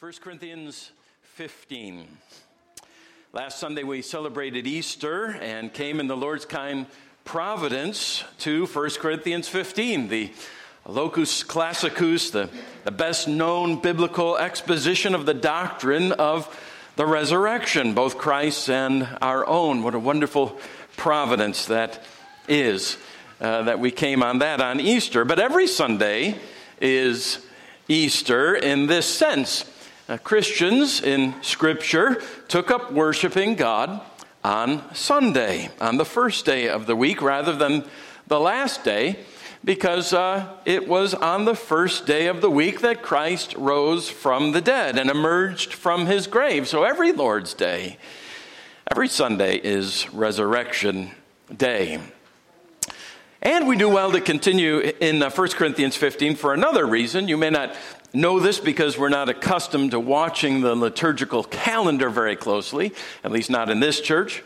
1 Corinthians 15. Last Sunday we celebrated Easter and came in the Lord's kind providence to 1 Corinthians 15, the locus classicus, the, the best known biblical exposition of the doctrine of the resurrection, both Christ's and our own. What a wonderful providence that is uh, that we came on that on Easter. But every Sunday is Easter in this sense. Uh, Christians in Scripture took up worshiping God on Sunday, on the first day of the week, rather than the last day, because uh, it was on the first day of the week that Christ rose from the dead and emerged from his grave. So every Lord's Day, every Sunday is Resurrection Day. And we do well to continue in 1 uh, Corinthians 15 for another reason. You may not know this because we're not accustomed to watching the liturgical calendar very closely, at least not in this church.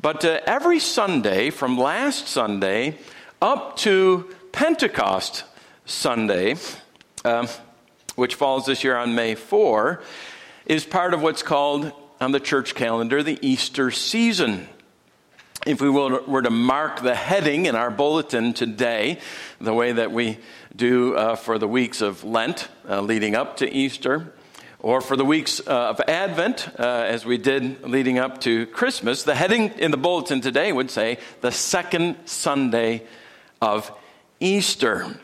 But uh, every Sunday, from last Sunday up to Pentecost Sunday, uh, which falls this year on May 4, is part of what's called on the church calendar the Easter season. If we were to mark the heading in our bulletin today, the way that we do uh, for the weeks of Lent uh, leading up to Easter, or for the weeks uh, of Advent, uh, as we did leading up to Christmas, the heading in the bulletin today would say the second Sunday of Easter.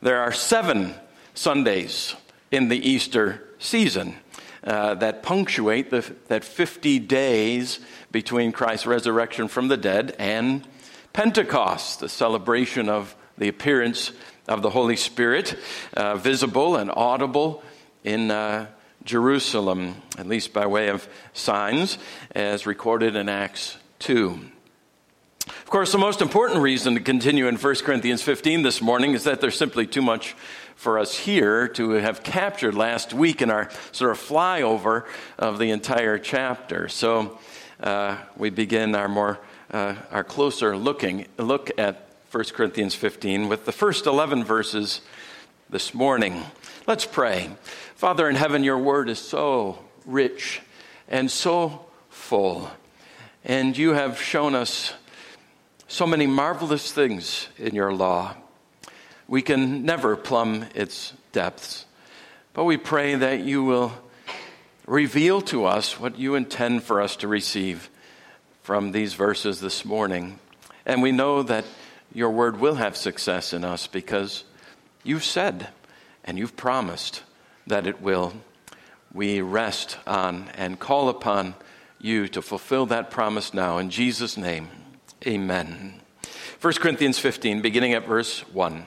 There are seven Sundays in the Easter season uh, that punctuate the, that 50 days between Christ's resurrection from the dead and Pentecost, the celebration of the appearance of the Holy Spirit, uh, visible and audible in uh, Jerusalem, at least by way of signs, as recorded in Acts 2. Of course, the most important reason to continue in 1 Corinthians 15 this morning is that there's simply too much for us here to have captured last week in our sort of flyover of the entire chapter. So uh, we begin our more uh, our closer looking look at 1 Corinthians 15 with the first 11 verses this morning. Let's pray. Father in heaven, your word is so rich and so full, and you have shown us so many marvelous things in your law. We can never plumb its depths, but we pray that you will reveal to us what you intend for us to receive from these verses this morning. And we know that your word will have success in us because you've said and you've promised that it will. We rest on and call upon you to fulfill that promise now. In Jesus' name, amen. 1 Corinthians 15, beginning at verse 1.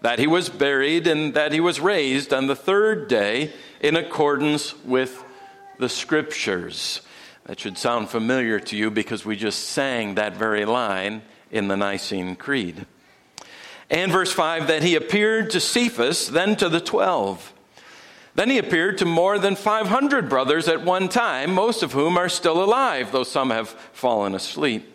that he was buried, and that he was raised on the third day in accordance with the Scriptures that should sound familiar to you because we just sang that very line in the Nicene Creed. And verse 5 that he appeared to Cephas, then to the twelve. Then he appeared to more than 500 brothers at one time, most of whom are still alive, though some have fallen asleep.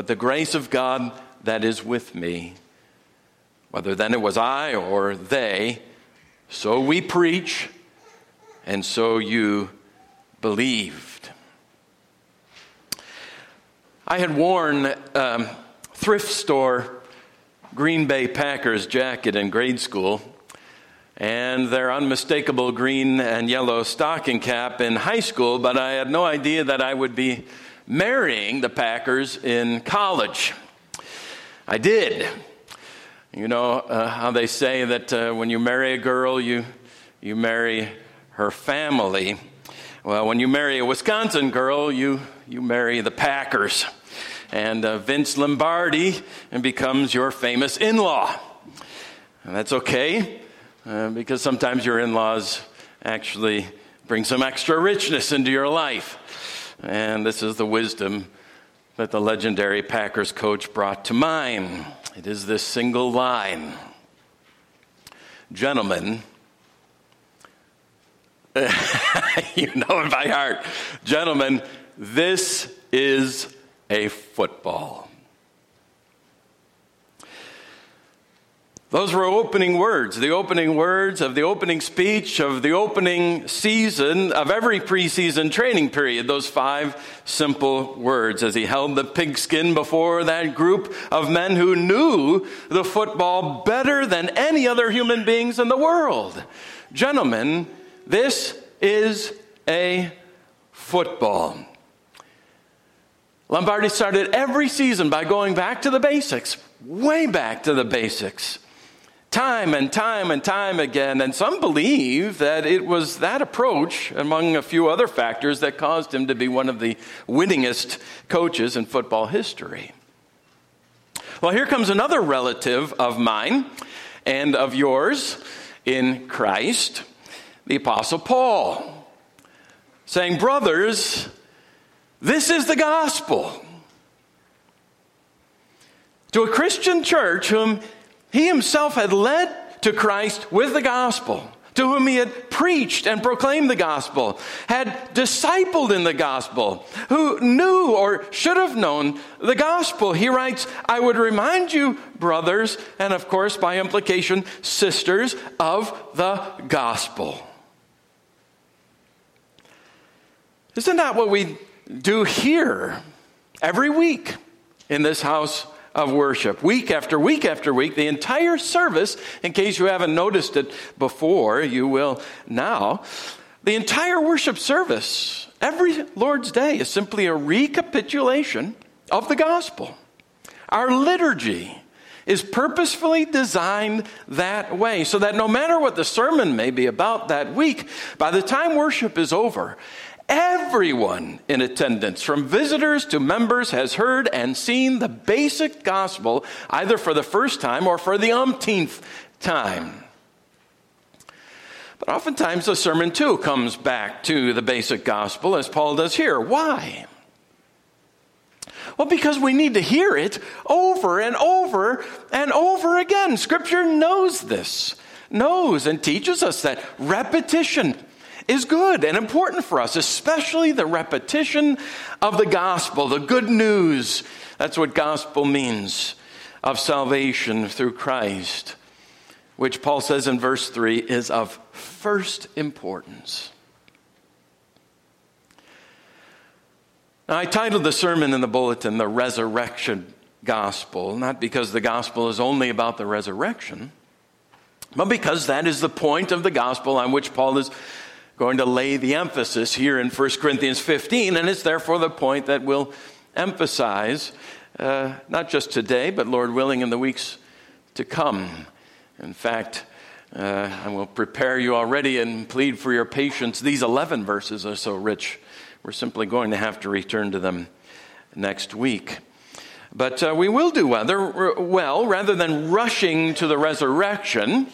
but the grace of God that is with me. Whether then it was I or they, so we preach and so you believed. I had worn um, thrift store Green Bay Packers jacket in grade school, and their unmistakable green and yellow stocking cap in high school, but I had no idea that I would be marrying the Packers in college. I did. You know uh, how they say that uh, when you marry a girl, you, you marry her family. Well, when you marry a Wisconsin girl, you, you marry the Packers. And uh, Vince Lombardi and becomes your famous in law. And that's okay uh, because sometimes your in laws actually bring some extra richness into your life. And this is the wisdom that the legendary Packers coach brought to mind. It is this single line Gentlemen, you know it by heart. Gentlemen, this is a football. Those were opening words, the opening words of the opening speech of the opening season of every preseason training period. Those five simple words as he held the pigskin before that group of men who knew the football better than any other human beings in the world. Gentlemen, this is a football. Lombardi started every season by going back to the basics, way back to the basics time and time and time again. And some believe that it was that approach, among a few other factors, that caused him to be one of the winningest coaches in football history. Well, here comes another relative of mine and of yours in Christ, the Apostle Paul, saying, Brothers, this is the gospel. To a Christian church whom he himself had led to Christ with the gospel, to whom he had preached and proclaimed the gospel, had discipled in the gospel, who knew or should have known the gospel. He writes, I would remind you, brothers, and of course, by implication, sisters, of the gospel. Isn't that what we do here every week in this house of worship. Week after week after week, the entire service, in case you haven't noticed it before, you will now. The entire worship service, every Lord's Day, is simply a recapitulation of the gospel. Our liturgy is purposefully designed that way so that no matter what the sermon may be about that week, by the time worship is over, Everyone in attendance, from visitors to members, has heard and seen the basic gospel either for the first time or for the umpteenth time. But oftentimes the sermon too comes back to the basic gospel, as Paul does here. Why? Well, because we need to hear it over and over and over again. Scripture knows this, knows and teaches us that repetition is good and important for us, especially the repetition of the gospel, the good news. That's what gospel means of salvation through Christ, which Paul says in verse 3 is of first importance. Now, I titled the sermon in the bulletin, The Resurrection Gospel, not because the gospel is only about the resurrection, but because that is the point of the gospel on which Paul is going to lay the emphasis here in 1 Corinthians 15, and it's therefore the point that we'll emphasize, uh, not just today, but Lord willing, in the weeks to come. In fact, uh, I will prepare you already and plead for your patience. These 11 verses are so rich, we're simply going to have to return to them next week. But uh, we will do well, well rather than rushing to the resurrection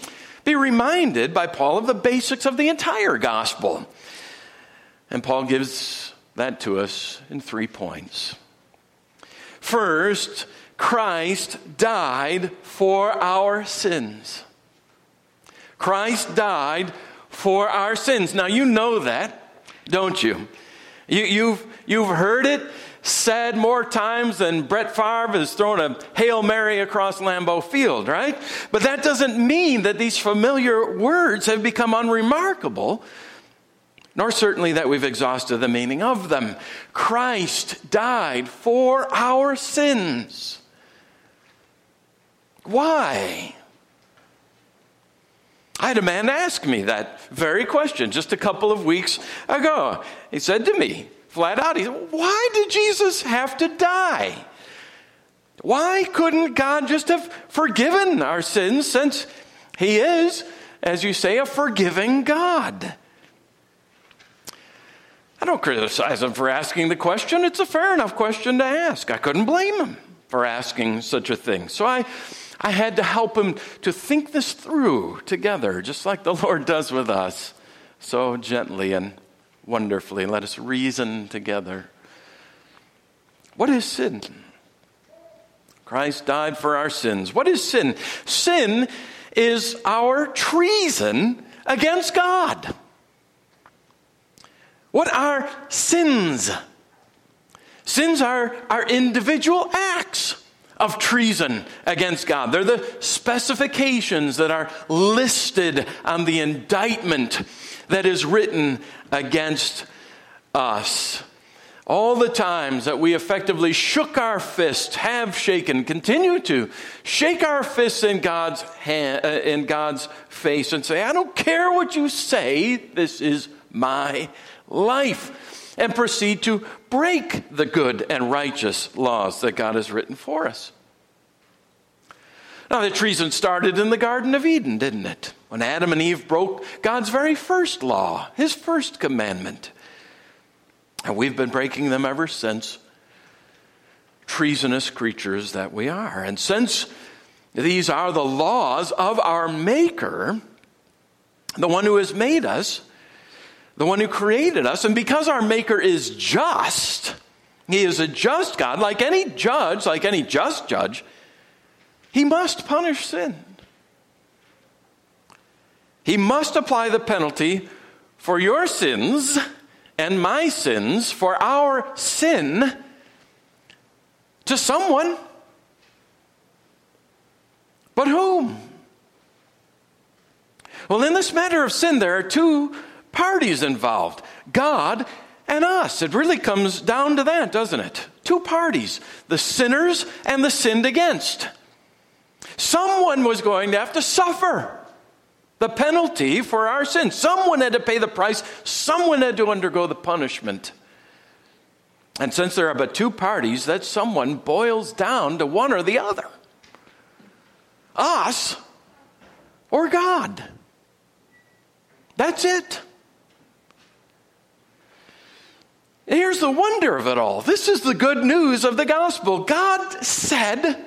be reminded by Paul of the basics of the entire gospel. And Paul gives that to us in three points. First, Christ died for our sins. Christ died for our sins. Now, you know that, don't you? you have you've, you've heard it said more times than Brett Favre has thrown a Hail Mary across Lambeau Field, right? But that doesn't mean that these familiar words have become unremarkable, nor certainly that we've exhausted the meaning of them. Christ died for our sins. Why? I had a man ask me that very question just a couple of weeks ago. He said to me, flat out, he said, Why did Jesus have to die? Why couldn't God just have forgiven our sins since He is, as you say, a forgiving God? I don't criticize him for asking the question. It's a fair enough question to ask. I couldn't blame him for asking such a thing. So I, I had to help him to think this through together, just like the Lord does with us, so gently and wonderfully. Let us reason together. What is sin? Christ died for our sins. What is sin? Sin is our treason against God. What are sins? Sins are, are individual acts of treason against God. They're the specifications that are listed on the indictment that is written against us. All the times that we effectively shook our fists, have shaken, continue to shake our fists in God's hand, uh, in God's face and say, "I don't care what you say. This is my life," and proceed to break the good and righteous laws that God has written for us. Now, the treason started in the Garden of Eden, didn't it? When Adam and Eve broke God's very first law, his first commandment. And we've been breaking them ever since. Treasonous creatures that we are. And since these are the laws of our Maker, the one who has made us, the one who created us, and because our Maker is just, he is a just God, like any judge, like any just judge, he must punish sin. He must apply the penalty for your sins and my sins, for our sin, to someone. But whom? Well, in this matter of sin, there are two parties involved God and us. It really comes down to that, doesn't it? Two parties the sinners and the sinned against. Someone was going to have to suffer the penalty for our sins. Someone had to pay the price, someone had to undergo the punishment. And since there are but two parties, that someone boils down to one or the other us or God. That's it. here's the wonder of it all this is the good news of the gospel. God said,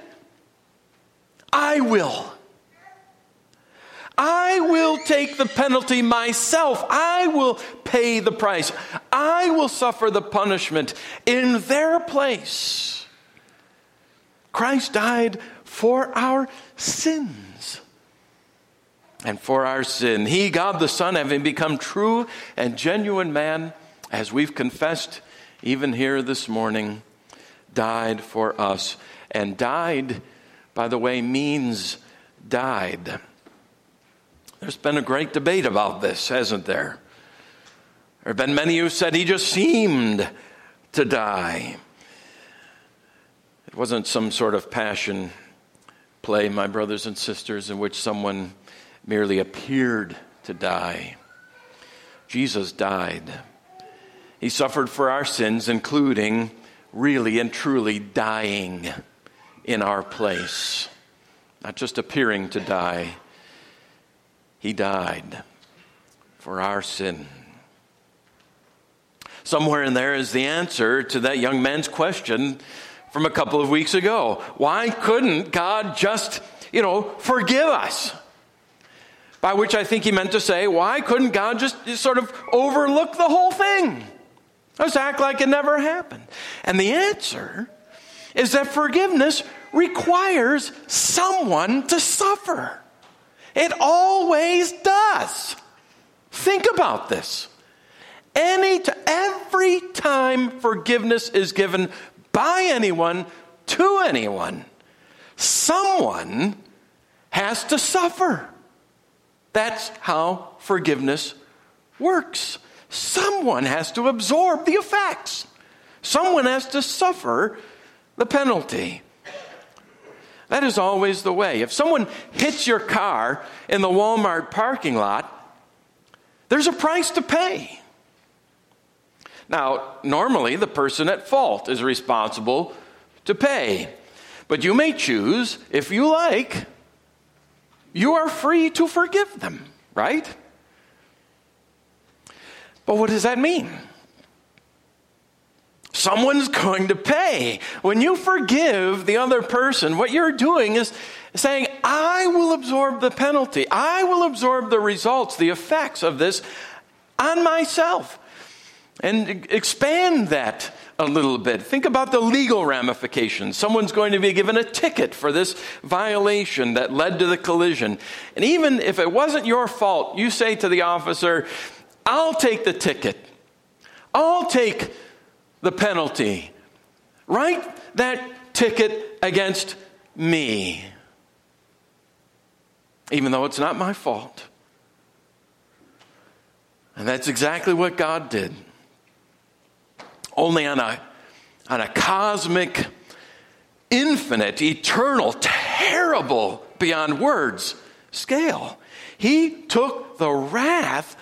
I will. I will take the penalty myself. I will pay the price. I will suffer the punishment in their place. Christ died for our sins. And for our sin, He, God the Son, having become true and genuine man, as we've confessed even here this morning, died for us. And died, by the way, means died. There's been a great debate about this, hasn't there? There have been many who said he just seemed to die. It wasn't some sort of passion play, my brothers and sisters, in which someone merely appeared to die. Jesus died. He suffered for our sins, including really and truly dying in our place, not just appearing to die he died for our sin. Somewhere in there is the answer to that young man's question from a couple of weeks ago. Why couldn't God just, you know, forgive us? By which I think he meant to say, why couldn't God just, sort of overlook the whole thing? Just act like it never happened. And the answer is that forgiveness requires someone to suffer. It always does. Think about this. Any t- every time forgiveness is given by anyone to anyone, someone has to suffer. That's how forgiveness works. Someone has to absorb the effects. Someone has to suffer the penalty. That is always the way. If someone hits your car in the Walmart parking lot, there's a price to pay. Now, normally the person at fault is responsible to pay. But you may choose, if you like, you are free to forgive them, right? But what does that mean? Someone's going to pay. When you forgive the other person, what you're doing is saying, I will absorb the penalty. I will absorb the results, the effects of this on myself. And expand that a little bit. Think about the legal ramifications. Someone's going to be given a ticket for this violation that led to the collision. And even if it wasn't your fault, you say to the officer, I'll take the ticket. I'll take the penalty. Write that ticket against me. Even though it's not my fault. And that's exactly what God did. Only on a, on a cosmic, infinite, eternal, terrible, beyond words scale. He took the wrath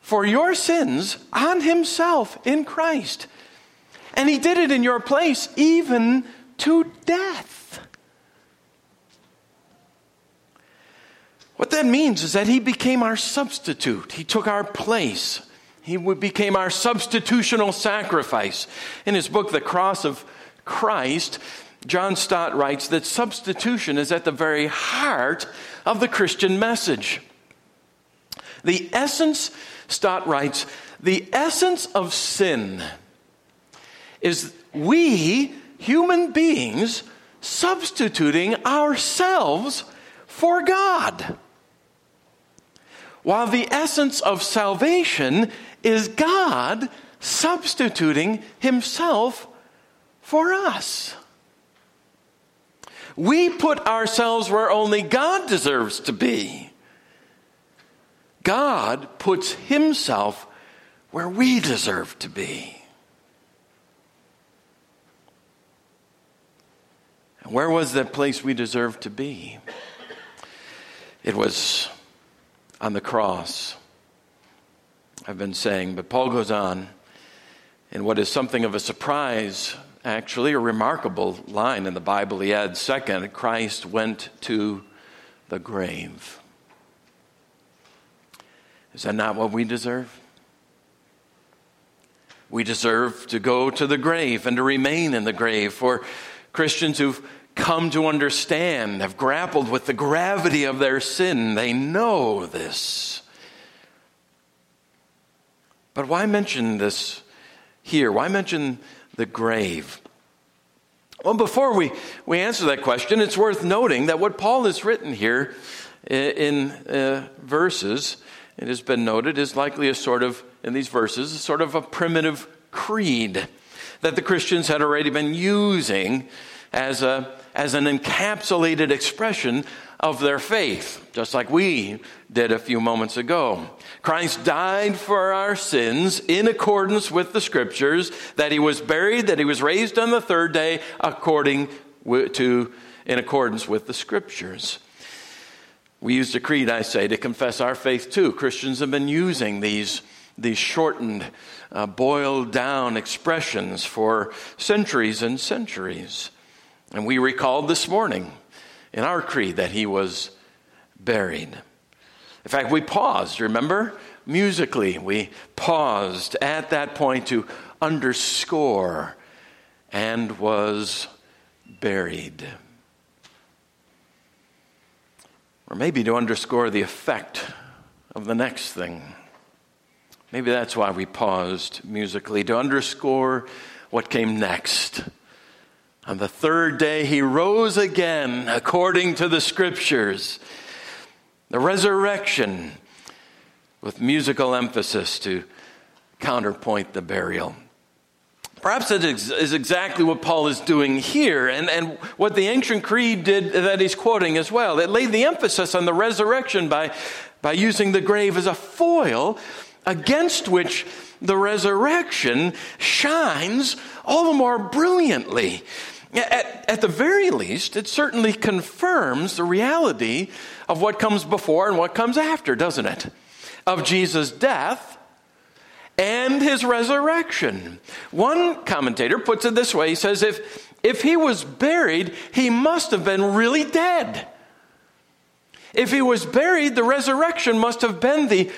for your sins on himself in Christ. And he did it in your place, even to death. What that means is that he became our substitute, he took our place. He became our substitutional sacrifice. In his book, The Cross of Christ, John Stott writes that substitution is at the very heart of the Christian message. The essence, Stott writes, the essence of sin is we, human beings, substituting ourselves for God. While the essence of salvation is God substituting himself for us. We put ourselves where only God deserves to be. God puts himself where we deserve to be. And where was that place we deserved to be? It was on the cross. I've been saying, but Paul goes on in what is something of a surprise, actually, a remarkable line in the Bible. He adds, second, Christ went to the grave. Is that not what we deserve? We deserve to go to the grave and to remain in the grave. For Christians who've come to understand, have grappled with the gravity of their sin. They know this. But why mention this here? Why mention the grave? Well, before we, we answer that question, it's worth noting that what Paul has written here in uh, verses, it has been noted, is likely a sort of, in these verses, a sort of a primitive creed that the Christians had already been using as, a, as an encapsulated expression of their faith, just like we did a few moments ago. Christ died for our sins in accordance with the scriptures, that he was buried, that he was raised on the third day according to, in accordance with the scriptures. We used a creed, I say, to confess our faith too. Christians have been using these, these shortened, uh, boiled down expressions for centuries and centuries. And we recalled this morning in our creed that he was buried. In fact, we paused, remember? Musically, we paused at that point to underscore and was buried. Or maybe to underscore the effect of the next thing. Maybe that's why we paused musically, to underscore what came next. On the third day, he rose again according to the scriptures. The resurrection with musical emphasis to counterpoint the burial. Perhaps that is exactly what Paul is doing here, and, and what the ancient creed did that he's quoting as well. It laid the emphasis on the resurrection by, by using the grave as a foil against which the resurrection shines all the more brilliantly. At, at, the very least, it certainly confirms the reality of what comes before and what comes after, doesn't it? Of Jesus' death and his resurrection. One commentator puts it this way he says, if, if he was buried, he must have been really dead. If he was buried, the resurrection must have been the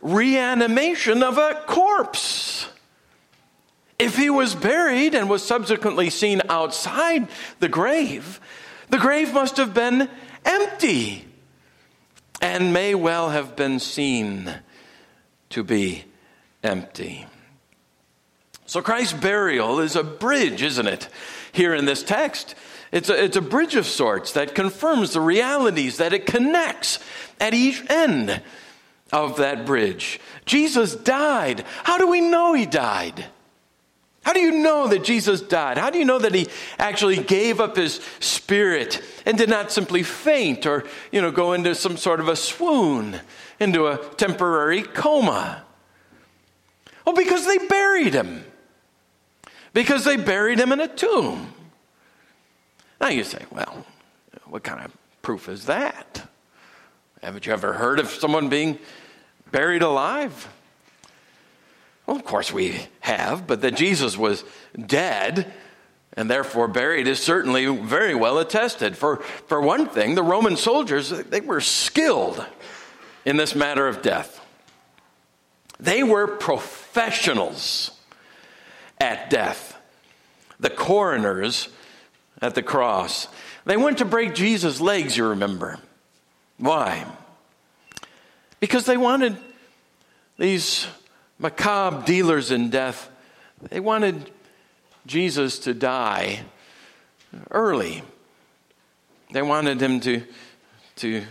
reanimation of a corpse. If he was buried and was subsequently seen outside the grave, the grave must have been empty and may well have been seen to be empty. So Christ's burial is a bridge, isn't it? Here in this text, it's a, it's a bridge of sorts that confirms the realities, that it connects at each end of that bridge. Jesus died. How do we know he died? How do you know that Jesus died? How do you know that he actually gave up his spirit and did not simply faint or, you know, go into some sort of a swoon, into a temporary coma? Well, because they buried him. Because they buried him in a tomb. Now you say, well, what kind of proof is that? Haven't you ever heard of someone being buried alive? Well, of course we have, but that Jesus was dead and therefore buried is certainly very well attested. For, for one thing, the Roman soldiers, they were skilled in this matter of death. They were professionals at death. The coroners at the cross. They went to break Jesus' legs, you remember. Why? Because they wanted these macabre dealers in death, they wanted Jesus to die early. They wanted him to, to,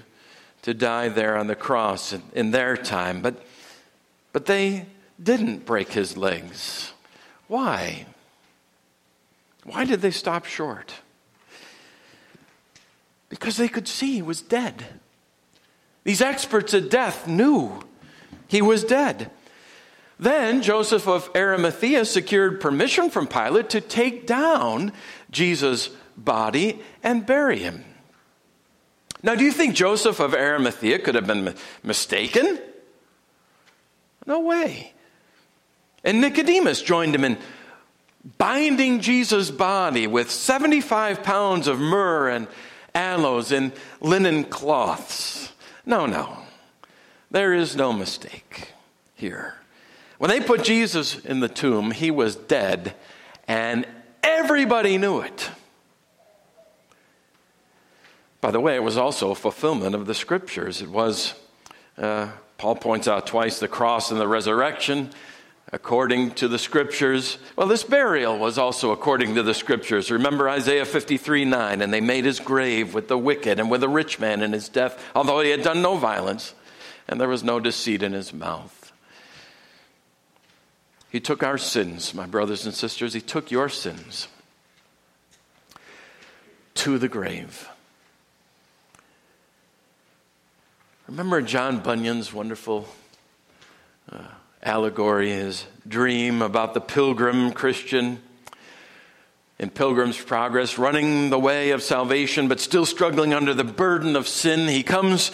to die there on the cross in, in their time, but, but they didn't break his legs. Why? Why did they stop short? Because they could see he was dead. These experts at death knew he was dead. Then Joseph of Arimathea secured permission from Pilate to take down Jesus' body and bury him. Now, do you think Joseph of Arimathea could have been mistaken? No way. And Nicodemus joined him in binding Jesus' body with 75 pounds of myrrh and aloes in linen cloths. No, no. There is no mistake here. When they put Jesus in the tomb, he was dead, and everybody knew it. By the way, it was also a fulfillment of the scriptures. It was, uh, Paul points out twice, the cross and the resurrection according to the scriptures. Well, this burial was also according to the scriptures. Remember Isaiah 53 9, and they made his grave with the wicked and with a rich man in his death, although he had done no violence, and there was no deceit in his mouth. He took our sins, my brothers and sisters, he took your sins to the grave. Remember John Bunyan's wonderful. Uh, allegory, his dream about the pilgrim Christian in Pilgrim's Progress, running the way of salvation, but still struggling under the burden of sin. He comes,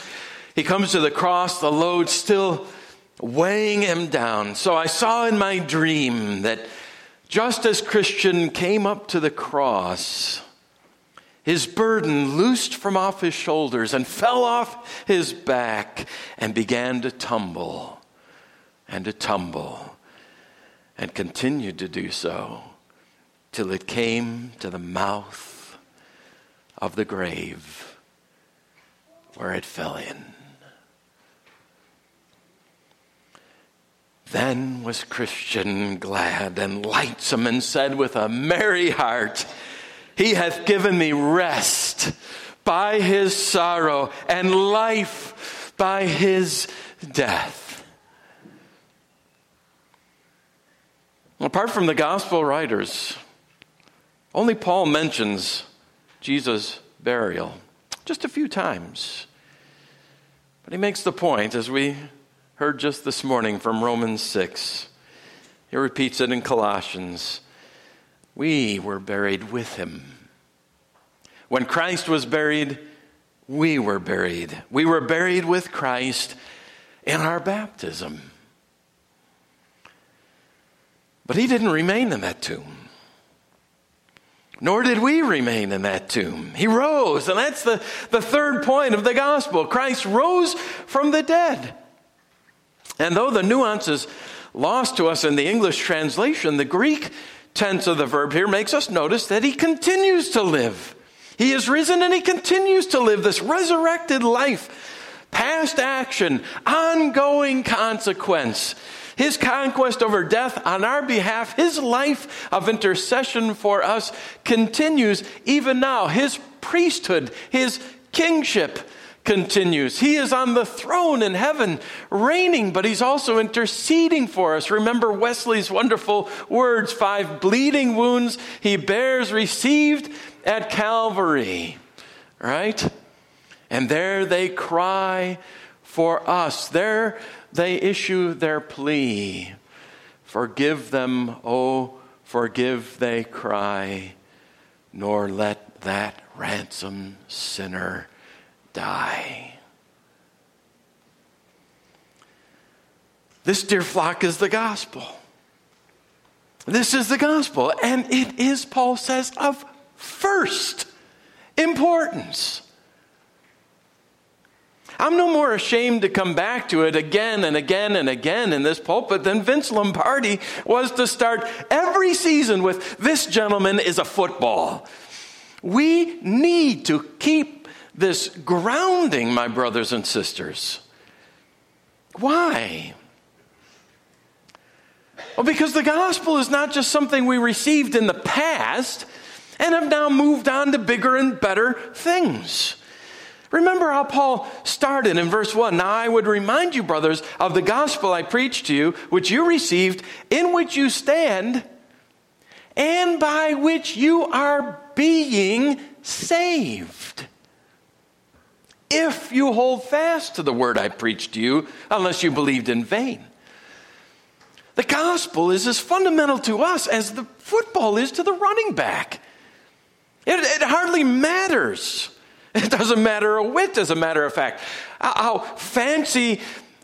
he comes to the cross, the load still weighing him down. So I saw in my dream that just as Christian came up to the cross, his burden loosed from off his shoulders and fell off his back and began to tumble and to tumble and continued to do so till it came to the mouth of the grave where it fell in. Then was Christian glad and lightsome and said with a merry heart, He hath given me rest by his sorrow and life by his death. Apart from the gospel writers, only Paul mentions Jesus' burial just a few times. But he makes the point, as we heard just this morning from Romans 6. He repeats it in Colossians. We were buried with him When Christ was buried, we were buried. We were buried with Christ in our baptism. But he didn't remain in that tomb. Nor did we remain in that tomb. He rose, and that's the, the third point of the gospel. Christ rose from the dead. And though the nuance is lost to us in the English translation, the Greek tense of the verb here makes us notice that he continues to live. He is risen and he continues to live this resurrected life, past action, ongoing consequence. His conquest over death on our behalf, his life of intercession for us continues even now. His priesthood, his kingship continues. He is on the throne in heaven, reigning, but he's also interceding for us. Remember Wesley's wonderful words five bleeding wounds he bears received at Calvary, right? And there they cry for us. There they issue their plea Forgive them, oh, forgive, they cry, nor let that ransom sinner die. This, dear flock, is the gospel. This is the gospel, and it is, Paul says, of first importance. I'm no more ashamed to come back to it again and again and again in this pulpit than Vince Lombardi was to start every season with this gentleman is a football. We need to keep this grounding, my brothers and sisters. Why? Well, because the gospel is not just something we received in the past and have now moved on to bigger and better things. Remember how Paul started in verse 1. Now I would remind you, brothers, of the gospel I preached to you, which you received, in which you stand, and by which you are being saved. If you hold fast to the word I preached to you, unless you believed in vain. The gospel is as fundamental to us as the football is to the running back. It, it hardly matters It doesn't matter a whit, as a matter of fact. How fancy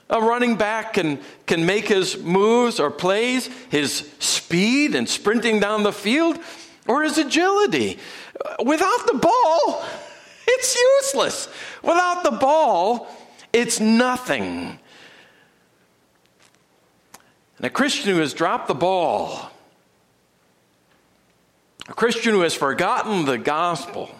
a running back can, can make his moves or plays, his speed and sprinting down the field, or his agility. Without the ball, it's useless. Without the ball, it's nothing. And a Christian who has dropped the ball, a Christian who has forgotten the gospel,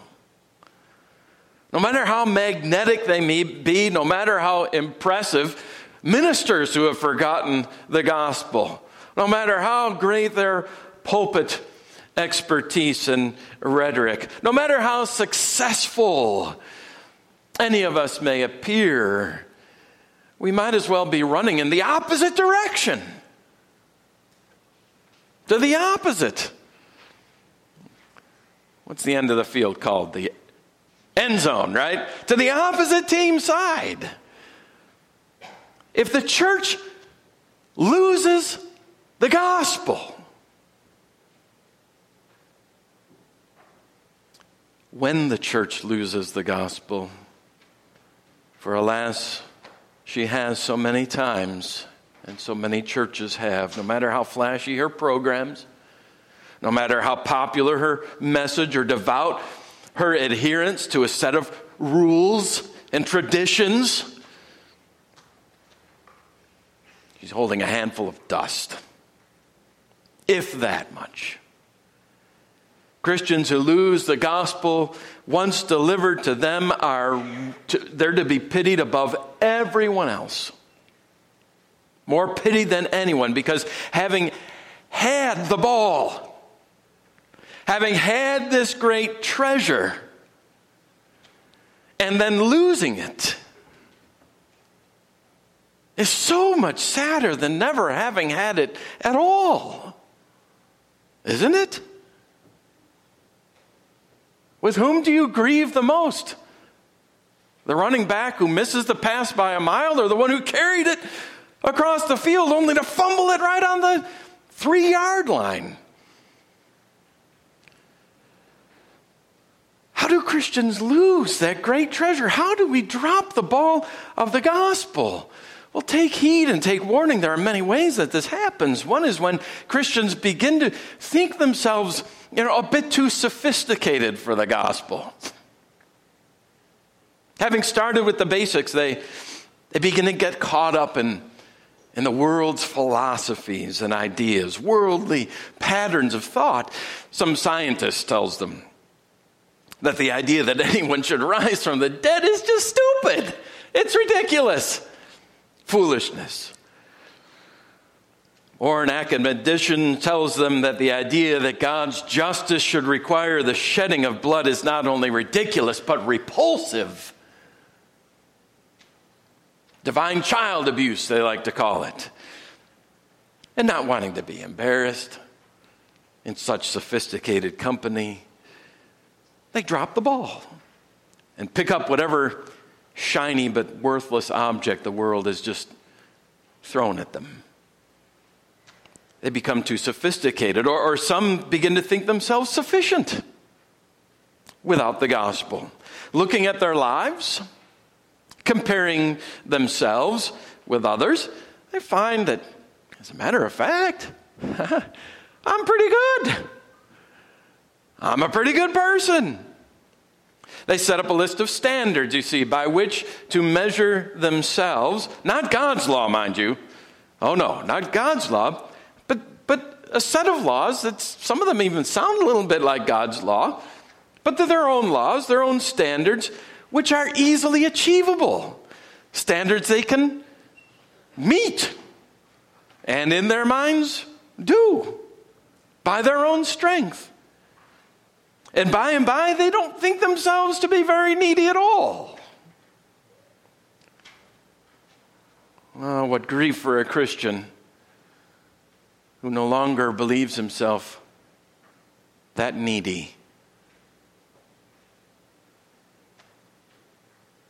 no matter how magnetic they may be, no matter how impressive, ministers who have forgotten the gospel, no matter how great their pulpit expertise and rhetoric, no matter how successful any of us may appear, we might as well be running in the opposite direction. To the opposite. What's the end of the field called? The end zone, right? To the opposite team side. If the church loses the gospel, when the church loses the gospel, for alas, she has so many times, and so many churches have, no matter how flashy her programs, no matter how popular her message or devout her adherence to a set of rules and traditions. She's holding a handful of dust, if that much. Christians who lose the gospel once delivered to them are to, they're to be pitied above everyone else. More pitied than anyone because having had the ball, having had this great treasure and then losing it is so much sadder than never having had it at all. Isn't it? With whom do you grieve the most? The running back who misses the pass by a mile or the one who carried it across the field only to fumble it right on the three yard line? How do Christians lose that great treasure? How do we drop the ball of the gospel? Well, take heed and take warning. There are many ways that this happens. One is when Christians begin to think themselves, you know, a bit too sophisticated for the gospel. Having started with the basics, they, they begin to get caught up in, in the world's philosophies and ideas, worldly patterns of thought. Some scientist tells them that the idea that anyone should rise from the dead is just stupid. It's ridiculous. Foolishness. Or an academician tells them that the idea that God's justice should require the shedding of blood is not only ridiculous, but repulsive. Divine child abuse, they like to call it. And not wanting to be embarrassed in such sophisticated company, they drop the ball and pick up whatever shiny but worthless object the world has just thrown at them. They become too sophisticated, or, or some begin to think themselves sufficient without the gospel. Looking at their lives, comparing themselves with others, they find that, as a matter of fact, I'm pretty good. I'm a pretty good person. They set up a list of standards, you see, by which to measure themselves, not God's law, mind you. Oh no, not God's law, but, but a set of laws that some of them even sound a little bit like God's law, but they're their own laws, their own standards, which are easily achievable. Standards they can meet and in their minds do by their own strength. And by and by, they don't think themselves to be very needy at all. Oh, what grief for a Christian who no longer believes himself that needy.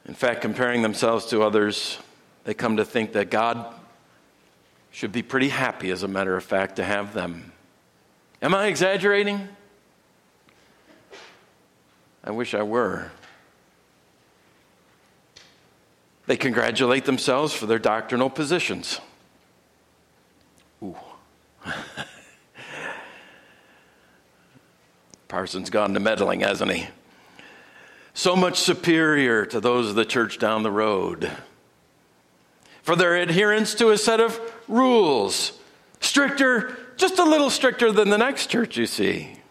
In fact, comparing themselves to others, they come to think that God should be pretty happy, as a matter of fact, to have them. Am I exaggerating? I wish I were. They congratulate themselves for their doctrinal positions. Ooh. Parsons gone to meddling, hasn't he? So much superior to those of the church down the road. For their adherence to a set of rules, stricter, just a little stricter than the next church, you see.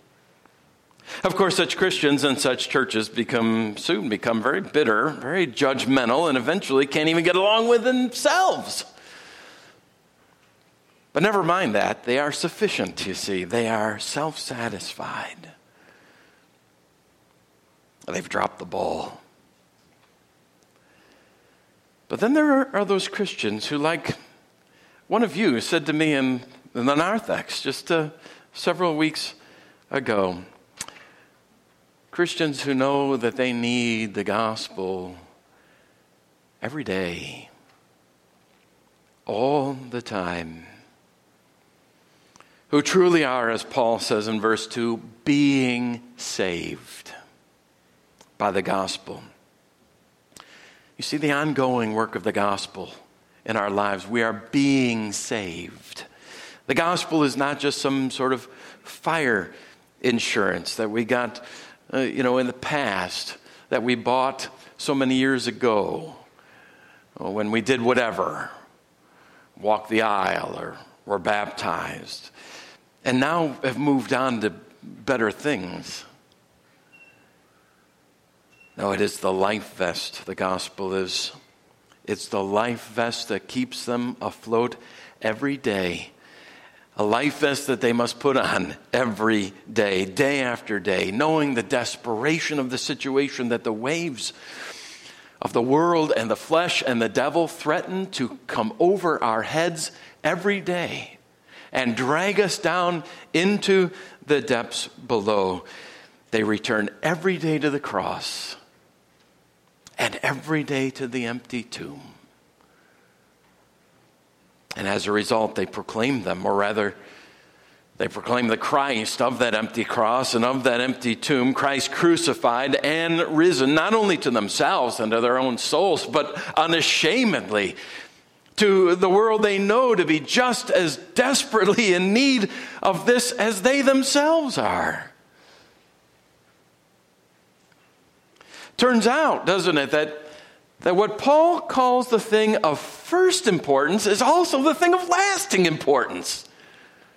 Of course, such Christians and such churches become soon become very bitter, very judgmental, and eventually can't even get along with themselves. But never mind that. They are sufficient, you see. They are self satisfied. They've dropped the ball. But then there are those Christians who, like one of you said to me in, in the narthex just uh, several weeks ago, Christians who know that they need the gospel every day, all the time, who truly are, as Paul says in verse 2, being saved by the gospel. You see the ongoing work of the gospel in our lives. We are being saved. The gospel is not just some sort of fire insurance that we got uh, you know, in the past that we bought so many years ago when we did whatever, walked the aisle or were baptized, and now have moved on to better things. No, it is the life vest, the gospel is. It's the life vest that keeps them afloat every day a life vest that they must put on every day, day after day, knowing the desperation of the situation that the waves of the world and the flesh and the devil threaten to come over our heads every day and drag us down into the depths below. They return every day to the cross and every day to the empty tomb. And as a result, they proclaim them, or rather, They proclaim the Christ of that empty cross and of that empty tomb, Christ crucified and risen, not only to themselves and to their own souls, but unashamedly to the world they know to be just as desperately in need of this as they themselves are. Turns out, doesn't it, that, that what Paul calls the thing of first importance is also the thing of lasting importance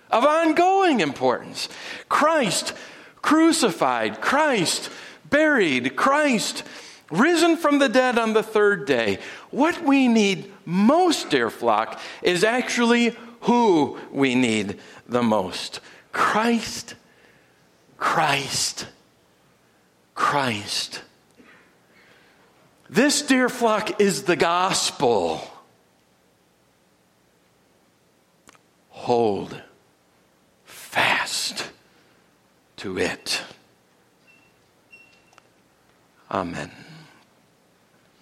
of ongoing importance. Christ crucified, Christ buried, Christ risen from the dead on the third day. What we need most, dear flock, is actually who we need the most Christ, Christ, Christ. This, dear flock, is the gospel. Hold fast to it. Amen.